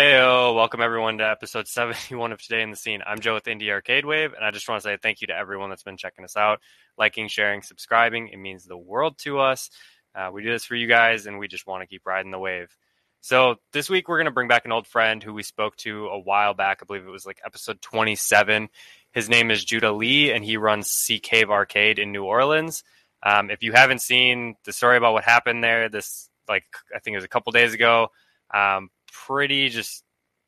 Heyo, welcome everyone to episode 71 of Today in the Scene. I'm Joe with Indie Arcade Wave, and I just want to say thank you to everyone that's been checking us out, liking, sharing, subscribing. It means the world to us. Uh, we do this for you guys, and we just want to keep riding the wave. So this week we're going to bring back an old friend who we spoke to a while back. I believe it was like episode 27. His name is Judah Lee, and he runs Sea Cave Arcade in New Orleans. Um, if you haven't seen the story about what happened there, this like I think it was a couple days ago. Um, pretty just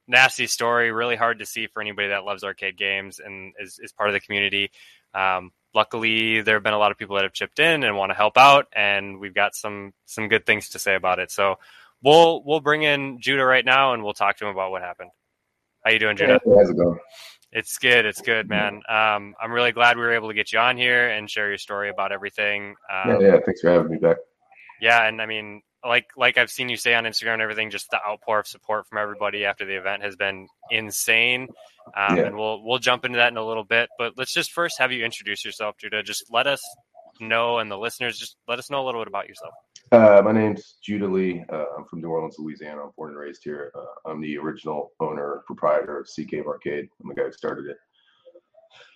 nasty story. Really hard to see for anybody that loves arcade games and is, is part of the community. Um, luckily, there have been a lot of people that have chipped in and want to help out, and we've got some some good things to say about it. So we'll we'll bring in Judah right now, and we'll talk to him about what happened. How you doing, Judah? how's it going? It's good. It's good, man. Um, I'm really glad we were able to get you on here and share your story about everything. Um, yeah, yeah. Thanks for having me back. Yeah, and I mean, like like I've seen you say on Instagram and everything, just the outpour of support from everybody after the event has been insane. Um, yeah. And we'll we'll jump into that in a little bit, but let's just first have you introduce yourself, Judah. Just let us know, and the listeners, just let us know a little bit about yourself. Uh, my name's Judah Lee. Uh, I'm from New Orleans, Louisiana. I'm born and raised here. Uh, I'm the original owner, proprietor of Sea Cave Arcade. I'm the guy who started it.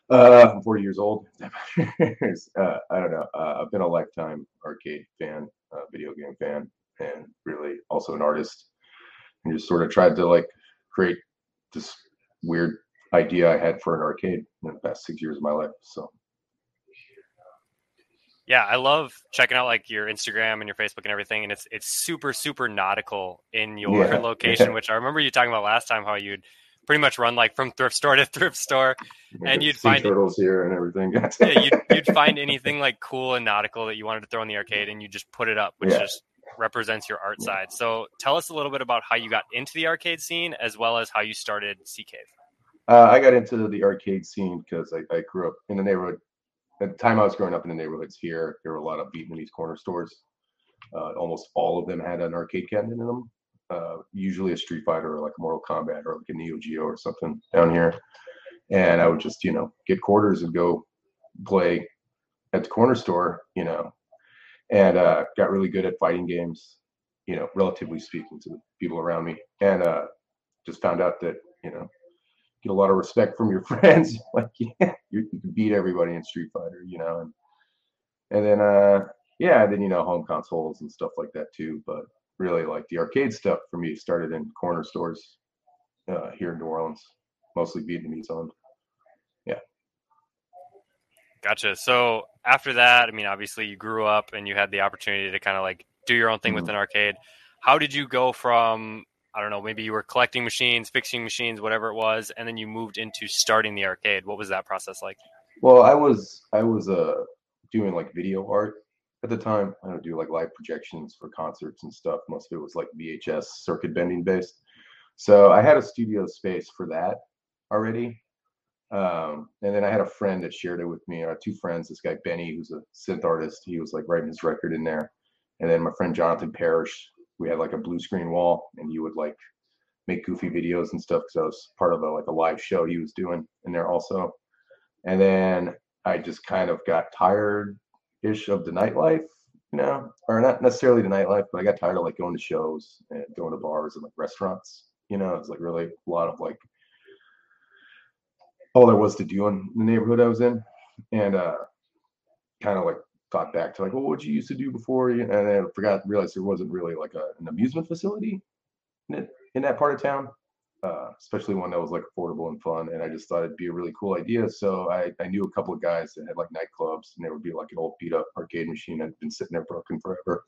Uh, I'm 40 years old. uh, I don't know. Uh, I've been a lifetime arcade fan, uh, video game fan, and really also an artist. And just sort of tried to like create this weird idea I had for an arcade in the past six years of my life. So. Yeah, I love checking out like your Instagram and your Facebook and everything, and it's it's super super nautical in your yeah, location, yeah. which I remember you talking about last time how you'd pretty much run like from thrift store to thrift store, and you'd find turtles here and everything. yeah, you'd, you'd find anything like cool and nautical that you wanted to throw in the arcade, and you just put it up, which yeah. just represents your art side. So tell us a little bit about how you got into the arcade scene, as well as how you started Sea Cave. Uh, I got into the arcade scene because I, I grew up in the neighborhood. At the time I was growing up in the neighborhoods here, there were a lot of Vietnamese corner stores. Uh, almost all of them had an arcade cabinet in them uh, usually a Street Fighter or like Mortal Kombat or like a Neo Geo or something down here. And I would just, you know, get quarters and go play at the corner store, you know, and uh, got really good at fighting games, you know, relatively speaking to the people around me. And uh, just found out that, you know, get a lot of respect from your friends. like, yeah, you, you can beat everybody in Street Fighter, you know, and, and then, uh, yeah, then, you know, home consoles and stuff like that too. But really like the arcade stuff for me started in corner stores uh, here in New Orleans, mostly Vietnamese owned. Yeah. Gotcha. So after that, I mean, obviously you grew up and you had the opportunity to kind of like do your own thing mm-hmm. with an arcade. How did you go from I don't know, maybe you were collecting machines, fixing machines, whatever it was, and then you moved into starting the arcade. What was that process like? Well, I was I was uh doing like video art at the time. I would do like live projections for concerts and stuff. Most of it was like VHS circuit bending based. So I had a studio space for that already. Um, and then I had a friend that shared it with me. I had two friends. This guy Benny, who's a synth artist, he was like writing his record in there. And then my friend Jonathan Parrish, we had like a blue screen wall, and he would like make goofy videos and stuff because I was part of a like a live show he was doing in there also. And then I just kind of got tired ish of the nightlife, you know, or not necessarily the nightlife, but I got tired of like going to shows and going to bars and like restaurants. You know, it's like really a lot of like all there was to do in the neighborhood I was in, and uh, kind of like thought back to like, well, what you used to do before, and I forgot, realized there wasn't really like a, an amusement facility in, in that part of town uh, especially one that was like affordable and fun. And I just thought it'd be a really cool idea. So I, I knew a couple of guys that had like nightclubs, and there would be like an old beat up arcade machine that had been sitting there broken forever.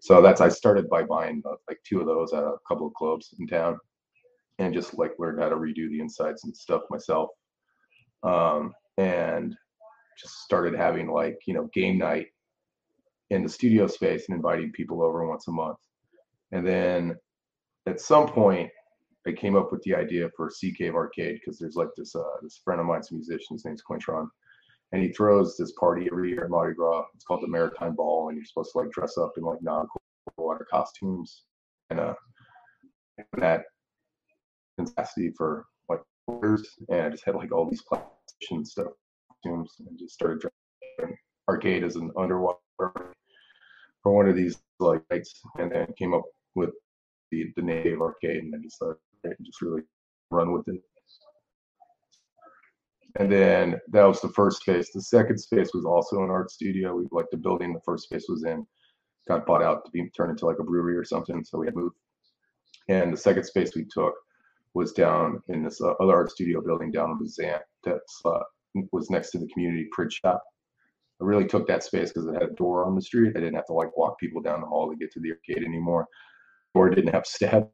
So that's I started by buying uh, like two of those at a couple of clubs in town, and just like learned how to redo the insides and stuff myself. Um, and just started having like you know game night in the studio space and inviting people over once a month. And then at some point I came up with the idea for Sea Cave Arcade because there's like this uh, this friend of mine's musician. His name's Quintron, and he throws this party every year at Mardi Gras. It's called the Maritime Ball, and you're supposed to like dress up in like nautical water costumes and uh that intensity for like years. And I just had like all these plastic stuff costumes and just started dressing arcade as an underwater for one of these like nights, and then came up with the the name arcade, and then just started just really run with it. And then that was the first space. The second space was also an art studio. We like the building the first space was in got bought out to be turned into like a brewery or something. So we had moved. And the second space we took was down in this uh, other art studio building down in Bazant that uh, was next to the community print shop. I really took that space because it had a door on the street. I didn't have to like walk people down the hall to get to the arcade anymore. Or didn't have steps.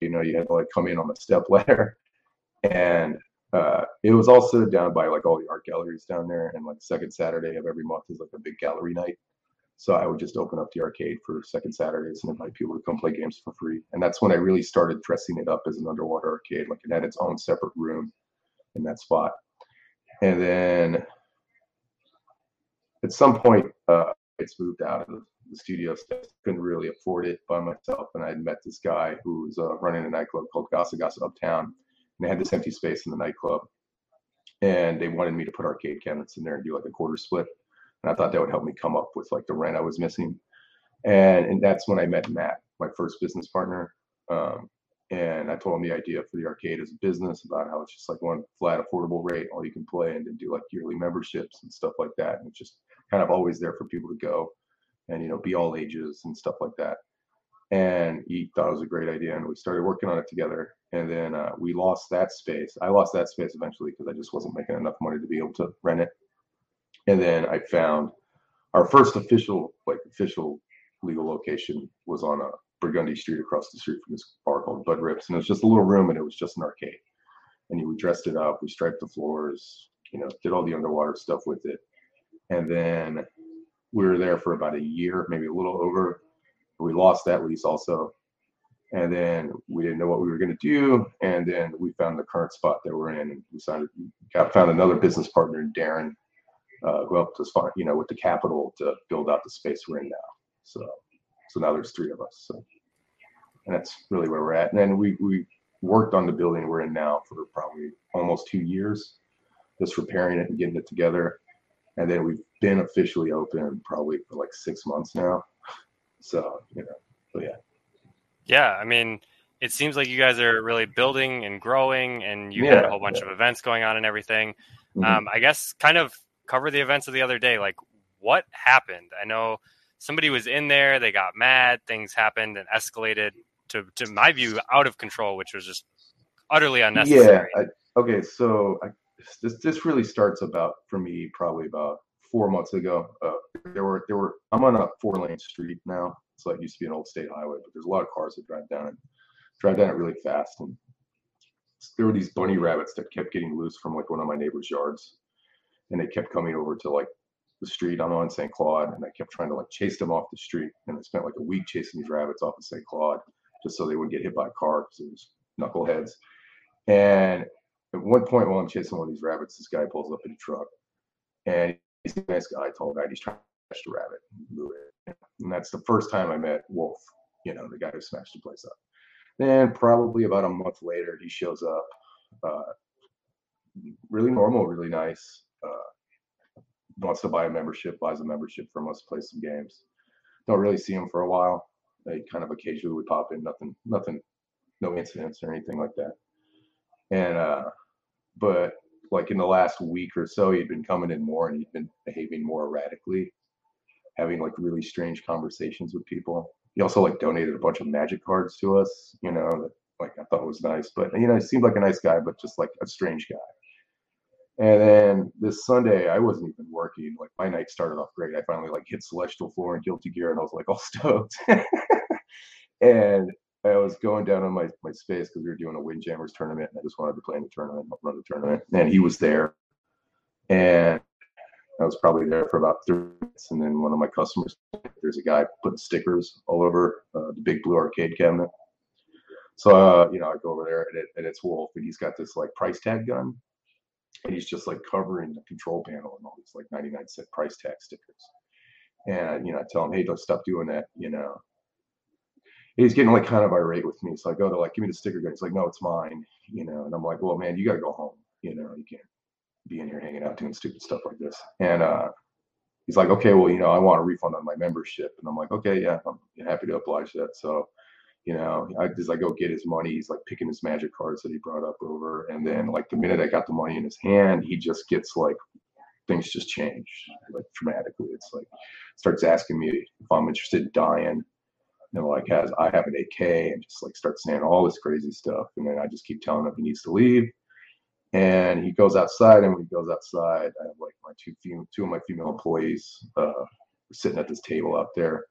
You know, you had to like come in on the step ladder. And uh, it was also down by like all the art galleries down there. And like second Saturday of every month is like a big gallery night. So I would just open up the arcade for second Saturdays and invite people to come play games for free. And that's when I really started dressing it up as an underwater arcade. Like it had its own separate room in that spot. And then at some point, uh, it's moved out of the studio. So couldn't really afford it by myself. And I had met this guy who was uh, running a nightclub called Gasa Gasa Uptown. And they had this empty space in the nightclub. And they wanted me to put arcade cabinets in there and do like a quarter split and I thought that would help me come up with like the rent I was missing. And, and that's when I met Matt, my first business partner. Um, and I told him the idea for the arcade as a business about how it's just like one flat affordable rate, all you can play, and then do like yearly memberships and stuff like that. And it's just kind of always there for people to go and, you know, be all ages and stuff like that. And he thought it was a great idea, and we started working on it together. And then uh, we lost that space. I lost that space eventually because I just wasn't making enough money to be able to rent it. And then I found our first official, like official legal location was on a Burgundy Street across the street from this bar called Bud Rips. And it was just a little room and it was just an arcade. And we dressed it up, we striped the floors, you know, did all the underwater stuff with it. And then we were there for about a year, maybe a little over. We lost that lease also. And then we didn't know what we were going to do. And then we found the current spot that we're in and decided, got found another business partner in Darren uh, who helped us find, you know, with the capital to build out the space we're in now. So, so now there's three of us. So, and that's really where we're at. And then we we worked on the building we're in now for probably almost two years, just repairing it and getting it together. And then we've been officially open probably for like six months now. So, you know, so yeah. Yeah, I mean, it seems like you guys are really building and growing, and you yeah, had a whole bunch yeah. of events going on and everything. Mm-hmm. Um, I guess kind of cover the events of the other day. Like, what happened? I know somebody was in there, they got mad, things happened and escalated to, to my view, out of control, which was just utterly unnecessary. Yeah. I, okay. So I, this, this really starts about, for me, probably about four months ago. Uh, there were, there were, I'm on a four lane street now. So it used to be an old state highway, but there's a lot of cars that drive down it, drive down it really fast. And there were these bunny rabbits that kept getting loose from like one of my neighbor's yards and they kept coming over to like the street. I'm on St. Claude, and I kept trying to like chase them off the street. And I spent like a week chasing these rabbits off of St. Claude just so they wouldn't get hit by a car because it was knuckleheads. And at one point while I'm chasing one of these rabbits, this guy pulls up in a truck, and he's a nice guy, tall guy. He's trying to catch the rabbit. And that's the first time I met Wolf, you know, the guy who smashed the place up. Then probably about a month later, he shows up. Uh, really normal, really nice uh, wants to buy a membership, buys a membership from us, play some games. Don't really see him for a while. They kind of occasionally would pop in, nothing, nothing, no incidents or anything like that. And uh, but like in the last week or so, he'd been coming in more and he'd been behaving more erratically, having like really strange conversations with people. He also like donated a bunch of magic cards to us, you know, that like I thought was nice. But you know, he seemed like a nice guy, but just like a strange guy. And then this Sunday, I wasn't even working. Like my night started off great. I finally like hit Celestial Floor and Guilty Gear, and I was like all stoked. and I was going down on my my space because we were doing a Windjammers tournament, and I just wanted to play in the tournament, run the tournament. And he was there, and I was probably there for about three minutes. And then one of my customers, there's a guy putting stickers all over uh, the big blue arcade cabinet. So uh, you know, I go over there, and, it, and it's Wolf, and he's got this like price tag gun and he's just like covering the control panel and all these like 99 cent price tag stickers. And you know, I tell him, hey, don't stop doing that. You know, he's getting like kind of irate with me. So I go to like, give me the sticker gun. He's like, no, it's mine. You know, and I'm like, well, man, you got to go home. You know, you can't be in here hanging out doing stupid stuff like this. And uh, he's like, okay, well, you know, I want a refund on my membership. And I'm like, okay, yeah, I'm happy to oblige that. So You know, I, as I go get his money, he's like picking his magic cards that he brought up over, and then like the minute I got the money in his hand, he just gets like things just change like dramatically. It's like starts asking me if I'm interested in dying, and like has I have an AK, and just like starts saying all this crazy stuff, and then I just keep telling him he needs to leave, and he goes outside, and when he goes outside, I have like my two female, two of my female employees uh, sitting at this table out there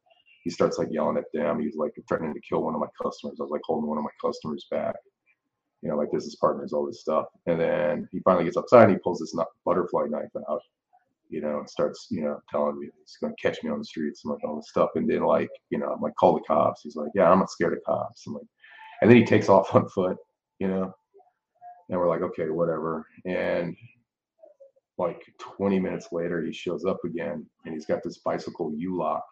he starts like yelling at them. He's like threatening to kill one of my customers. I was like holding one of my customers back, you know, my business partners, all this stuff. And then he finally gets outside and he pulls this butterfly knife out, you know, and starts, you know, telling me he's going to catch me on the streets and like all this stuff. And then like, you know, I'm like, call the cops. He's like, yeah, I'm not scared of cops. I'm like, and then he takes off on foot, you know, and we're like, okay, whatever. And like 20 minutes later, he shows up again and he's got this bicycle U-lock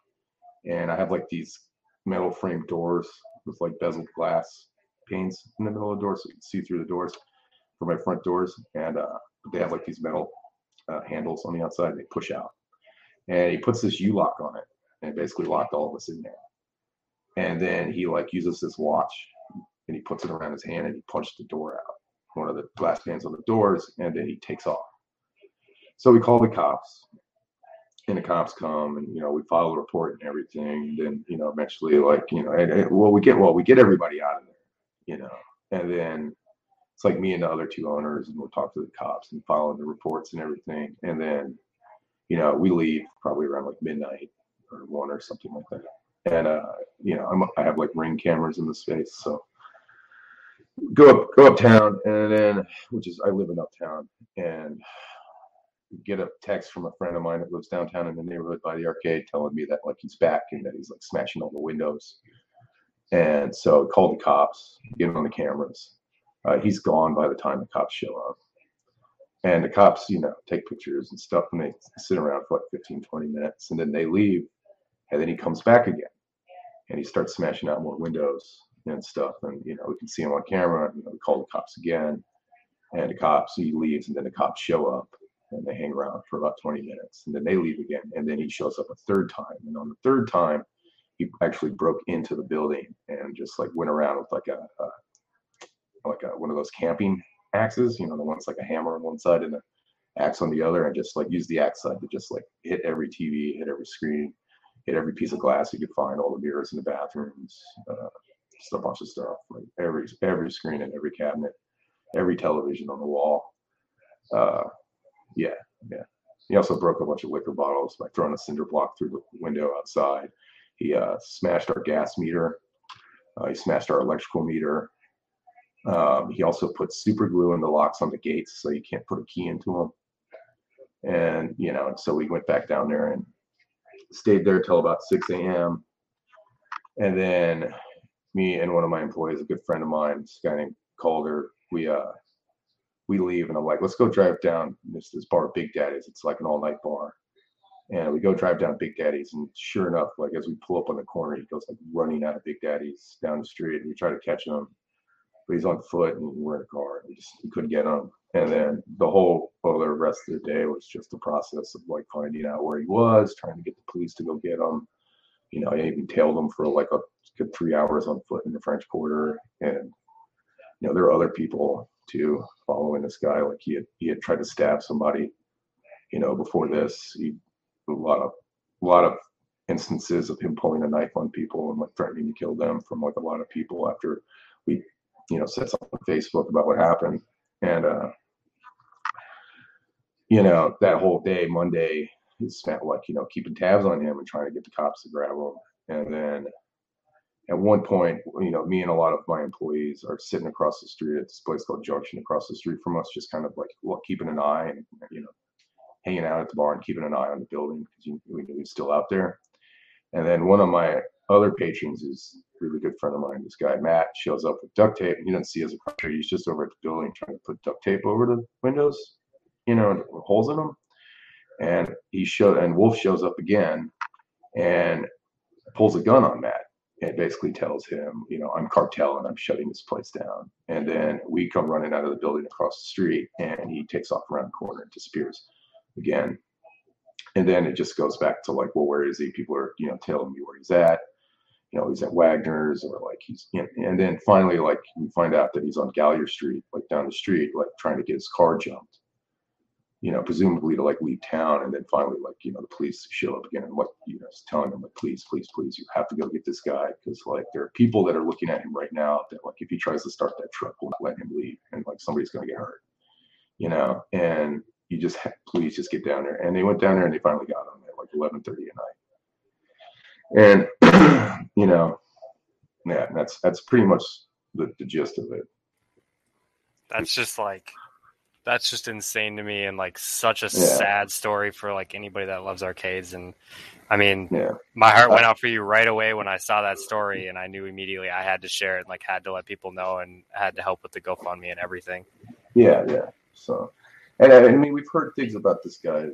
and I have like these metal frame doors with like bezeled glass panes in the middle of the doors so you can see through the doors for my front doors. And uh, they have like these metal uh, handles on the outside. They push out, and he puts this U-lock on it, and basically locked all of us in there. And then he like uses this watch, and he puts it around his hand, and he punches the door out, one of the glass panes on the doors, and then he takes off. So we call the cops, and the cops come and you know we file a report and everything and then you know eventually like you know and, and, well we get well we get everybody out of there you know and then it's like me and the other two owners and we'll talk to the cops and file the reports and everything and then you know we leave probably around like midnight or one or something like that and uh you know I'm, i have like ring cameras in the space so go up go uptown and then which is i live in uptown and get a text from a friend of mine that lives downtown in the neighborhood by the arcade telling me that like he's back and that he's like smashing all the windows. And so I called the cops, get on the cameras. Uh, he's gone by the time the cops show up. And the cops, you know, take pictures and stuff and they sit around for like 15, 20 minutes and then they leave. And then he comes back again and he starts smashing out more windows and stuff. And, you know, we can see him on camera. You know, we call the cops again and the cops, he leaves and then the cops show up and they hang around for about 20 minutes and then they leave again and then he shows up a third time and on the third time he actually broke into the building and just like went around with like a, a like a, one of those camping axes you know the ones like a hammer on one side and an axe on the other and just like use the axe side to just like hit every tv hit every screen hit every piece of glass you could find all the mirrors in the bathrooms uh, just a bunch of stuff like every every screen and every cabinet every television on the wall uh, yeah, yeah. He also broke a bunch of liquor bottles by throwing a cinder block through the window outside. He uh, smashed our gas meter. Uh, he smashed our electrical meter. Um, he also put super glue in the locks on the gates so you can't put a key into them. And, you know, so we went back down there and stayed there till about 6 a.m. And then me and one of my employees, a good friend of mine, this guy named Calder, we uh, we leave and I'm like, let's go drive down this this bar, Big Daddy's. It's like an all night bar. And we go drive down Big Daddy's, and sure enough, like as we pull up on the corner, he goes like running out of Big Daddy's down the street. And we try to catch him, but he's on foot and we're in a car. And we just we couldn't get him. And then the whole other rest of the day was just the process of like finding out where he was, trying to get the police to go get him. You know, I even tailed him for like a good three hours on foot in the French Quarter, and you know there are other people too, following this guy. Like he had he had tried to stab somebody, you know, before this. He a lot of a lot of instances of him pulling a knife on people and like threatening to kill them from like a lot of people after we, you know, said something on Facebook about what happened. And uh you know, that whole day, Monday, he spent like, you know, keeping tabs on him and trying to get the cops to grab him. And then at one point, you know, me and a lot of my employees are sitting across the street at this place called Junction across the street from us, just kind of like keeping an eye and, you know, hanging out at the bar and keeping an eye on the building because we knew he's still out there. And then one of my other patrons is really good friend of mine. This guy, Matt, shows up with duct tape. He doesn't see across the He's just over at the building trying to put duct tape over the windows, you know, holes in them. And he showed, and Wolf shows up again and pulls a gun on Matt and basically tells him, you know, I'm cartel and I'm shutting this place down. And then we come running out of the building across the street and he takes off around the corner and disappears again. And then it just goes back to like, well, where is he? People are, you know, telling me where he's at. You know, he's at Wagner's or like he's, and then finally, like you find out that he's on Gallier Street, like down the street, like trying to get his car jumped, you know, presumably to like leave town. And then finally, like, you know, the police show up again and what, you know, telling him, like, please, please, please, you have to go get this guy. Cause like there are people that are looking at him right now that, like, if he tries to start that truck, not let him leave and like somebody's going to get hurt, you know, and you just, please just get down there. And they went down there and they finally got him at like 11:30 at night and you know, yeah, that's that's pretty much the, the gist of it. That's just like that's just insane to me and like such a yeah. sad story for like anybody that loves arcades and I mean yeah. my heart went uh, out for you right away when I saw that story and I knew immediately I had to share it and like had to let people know and had to help with the GoFundMe and everything. Yeah, yeah. So and I, I mean we've heard things about this guy.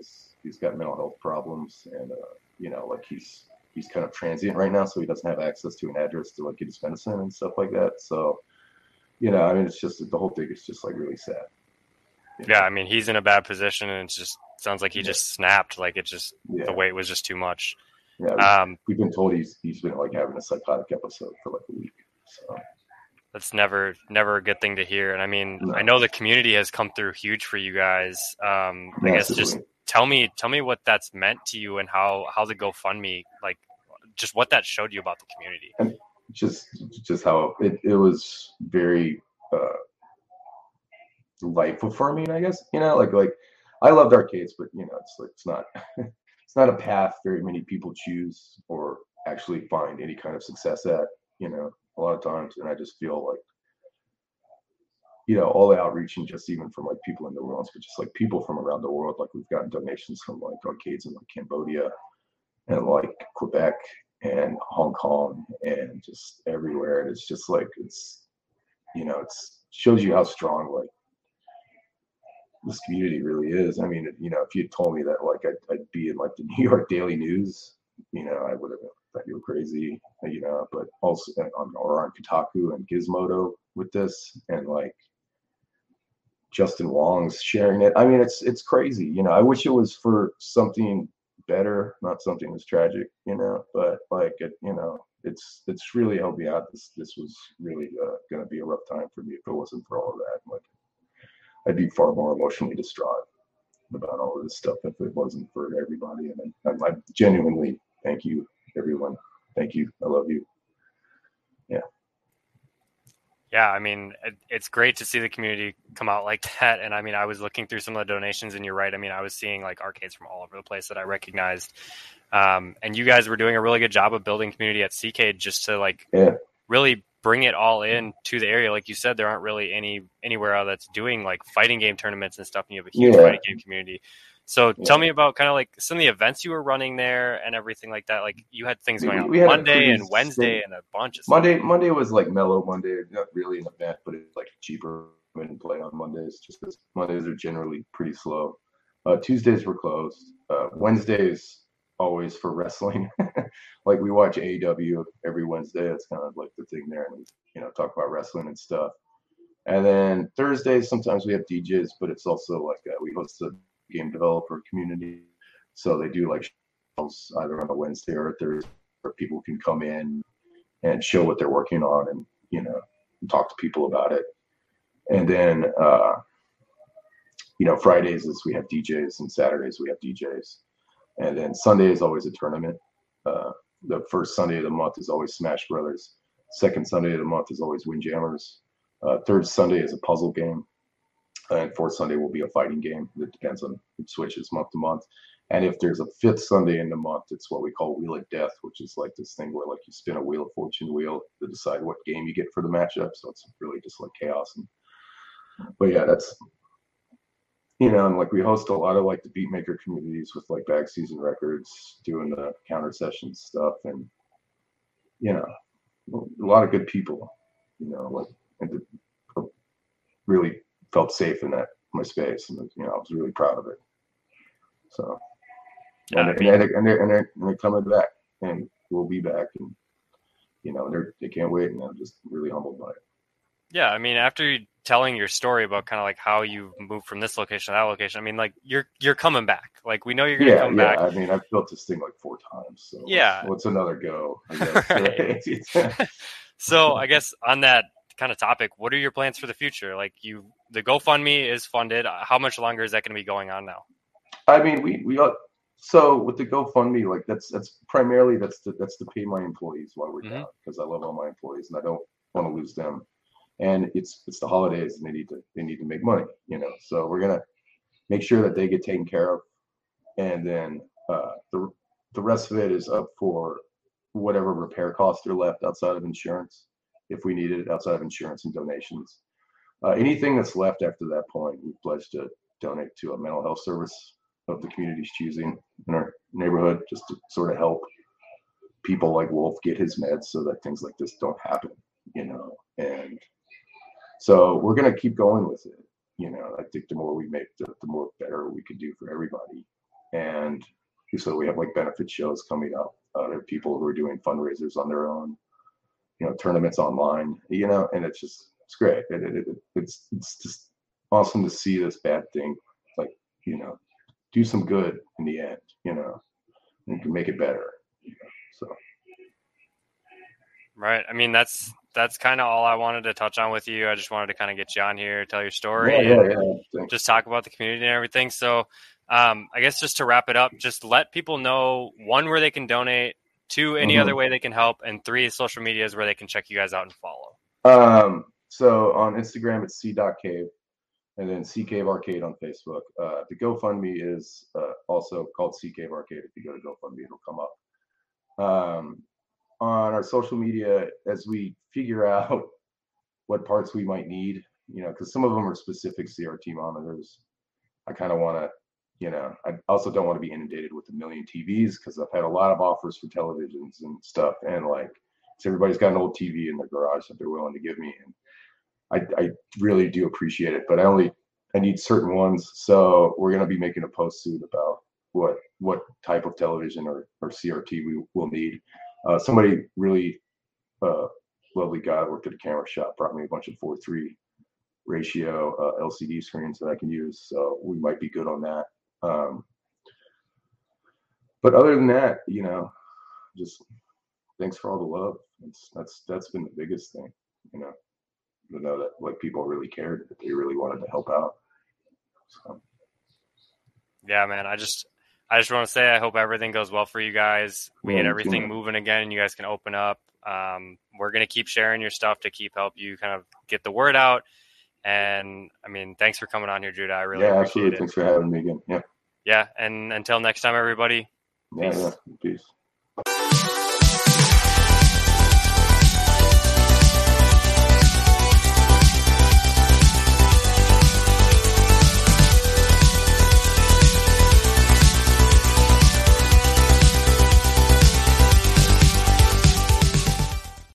He's got mental health problems and uh, you know like he's he's kind of transient right now, so he doesn't have access to an address to like get his medicine and stuff like that. So, you know, I mean, it's just the whole thing is just like really sad. Yeah, know? I mean, he's in a bad position, and it just sounds like he yeah. just snapped. Like it just yeah. the weight was just too much. Yeah, we've, um, we've been told he's he's been like having a psychotic episode for like a week. So that's never never a good thing to hear. And I mean, no. I know the community has come through huge for you guys. Um, I guess just tell me tell me what that's meant to you and how how the GoFundMe like just what that showed you about the community. And just just how it, it was very uh, life affirming, I guess. You know, like like I loved arcades, but you know, it's like it's not it's not a path very many people choose or actually find any kind of success at. You know, a lot of times, and I just feel like you know, all the outreach and just even from like people in the world, but just like people from around the world. Like we've gotten donations from like arcades in like Cambodia and like Quebec and Hong Kong and just everywhere. And it's just like it's you know, it's shows you how strong like this community really is. I mean, you know, if you told me that like I'd, I'd be in like the New York Daily News, you know, I would have thought you were crazy, you know, but also uh, on or on Kotaku and Gizmodo with this and like Justin Wong's sharing it. I mean, it's it's crazy. You know, I wish it was for something better, not something as tragic. You know, but like it, you know, it's it's really helped me out. This this was really uh, going to be a rough time for me if it wasn't for all of that. Like, I'd be far more emotionally distraught about all of this stuff if it wasn't for everybody. And I, I genuinely thank you, everyone. Thank you. I love you. Yeah yeah, I mean, it, it's great to see the community come out like that. And I mean, I was looking through some of the donations, and you're right. I mean, I was seeing like arcades from all over the place that I recognized. Um, and you guys were doing a really good job of building community at CCade just to like yeah. really bring it all in to the area. Like you said, there aren't really any anywhere that's doing like fighting game tournaments and stuff. And you have a huge yeah. fighting game community. So yeah. tell me about kind of like some of the events you were running there and everything like that. Like you had things going on we Monday and Wednesday and a bunch of Monday. Stuff. Monday was like mellow Monday, not really an event, but it's like cheaper and play on Mondays just because Mondays are generally pretty slow. Uh, Tuesdays were closed. Uh, Wednesdays always for wrestling. like we watch AEW every Wednesday. It's kind of like the thing there, and we you know talk about wrestling and stuff. And then Thursdays sometimes we have DJs, but it's also like uh, we host a game developer community. So they do like shows either on a Wednesday or a Thursday where people can come in and show what they're working on and, you know, talk to people about it. And then, uh, you know, Fridays is we have DJs and Saturdays we have DJs. And then Sunday is always a tournament. Uh, the first Sunday of the month is always Smash Brothers. Second Sunday of the month is always Windjammers. Uh, third Sunday is a puzzle game and fourth Sunday will be a fighting game. It depends on it switches month to month. And if there's a fifth Sunday in the month, it's what we call Wheel of Death, which is like this thing where like you spin a Wheel of Fortune wheel to decide what game you get for the matchup. So it's really just like chaos. And, but yeah, that's you know, and like we host a lot of like the beatmaker communities with like back season records, doing the counter session stuff, and you know, a lot of good people. You know, like and really felt safe in that my space, and you know I was really proud of it. So, yeah, and, I mean, and, they're, and, they're, and, they're, and they're coming back, and we'll be back, and you know they're they can't wait, and I'm just really humbled by it. Yeah, I mean, after telling your story about kind of like how you moved from this location to that location, I mean, like you're you're coming back. Like we know you're gonna yeah, come yeah. back. I mean, I've built this thing like four times. So Yeah. what's another go? I guess. So I guess on that kind of topic, what are your plans for the future? Like you, the GoFundMe is funded. How much longer is that going to be going on now? I mean, we we got so with the GoFundMe, like that's that's primarily that's to that's to pay my employees while we're Mhm. down because I love all my employees and I don't want to lose them. And it's it's the holidays and they need to they need to make money, you know. So we're gonna make sure that they get taken care of, and then uh, the the rest of it is up for whatever repair costs are left outside of insurance, if we need it outside of insurance and donations. Uh, anything that's left after that point, we pledge to donate to a mental health service of the community's choosing in our neighborhood, just to sort of help people like Wolf get his meds so that things like this don't happen, you know. And so we're gonna keep going with it. You know, I think the more we make, the, the more better we can do for everybody. And so we have like benefit shows coming up. Uh, there are people who are doing fundraisers on their own, you know, tournaments online, you know, and it's just it's great. It, it, it, it's it's just awesome to see this bad thing, like you know, do some good in the end, you know, and can make it better. You know? So Right. I mean, that's that's kind of all I wanted to touch on with you. I just wanted to kind of get you on here, tell your story, yeah, yeah, yeah. Just talk about the community and everything. So, um, I guess just to wrap it up, just let people know one where they can donate, two any Mhm. other way they can help, and three social medias where they can check you guys out and follow. Um, so on Instagram it's c.cave and then C Cave Arcade on Facebook. Uh, the GoFundMe is uh, also called C Cave Arcade. If you go to GoFundMe, it'll come up. Um, on our social media, as we figure out what parts we might need, you know, because some of them are specific CRT monitors. I kind of want to, you know, I also don't want to be inundated with a million TVs because I've had a lot of offers for televisions and stuff, and like, so everybody's got an old TV in their garage that they're willing to give me, and I, I really do appreciate it, but I only I need certain ones. So we're gonna be making a post soon about what what type of television or, or CRT we will need. Uh, somebody really uh, lovely guy worked at a camera shop brought me a bunch of four three ratio uh, LCD screens that I can use. So we might be good on that. Um, but other than that, you know, just thanks for all the love. It's, that's that's been the biggest thing, you know to know that like people really cared that they really wanted to help out so Yeah, man. I just I just want to say I hope everything goes well for you guys. We get everything moving again, and you guys can open up. Um, we're gonna keep sharing your stuff to keep help you kind of get the word out. And I mean, thanks for coming on here, Judah. I really yeah appreciate absolutely it. thanks for having me again yeah Yeah, and until next time, everybody. yeah Peace. yeah peace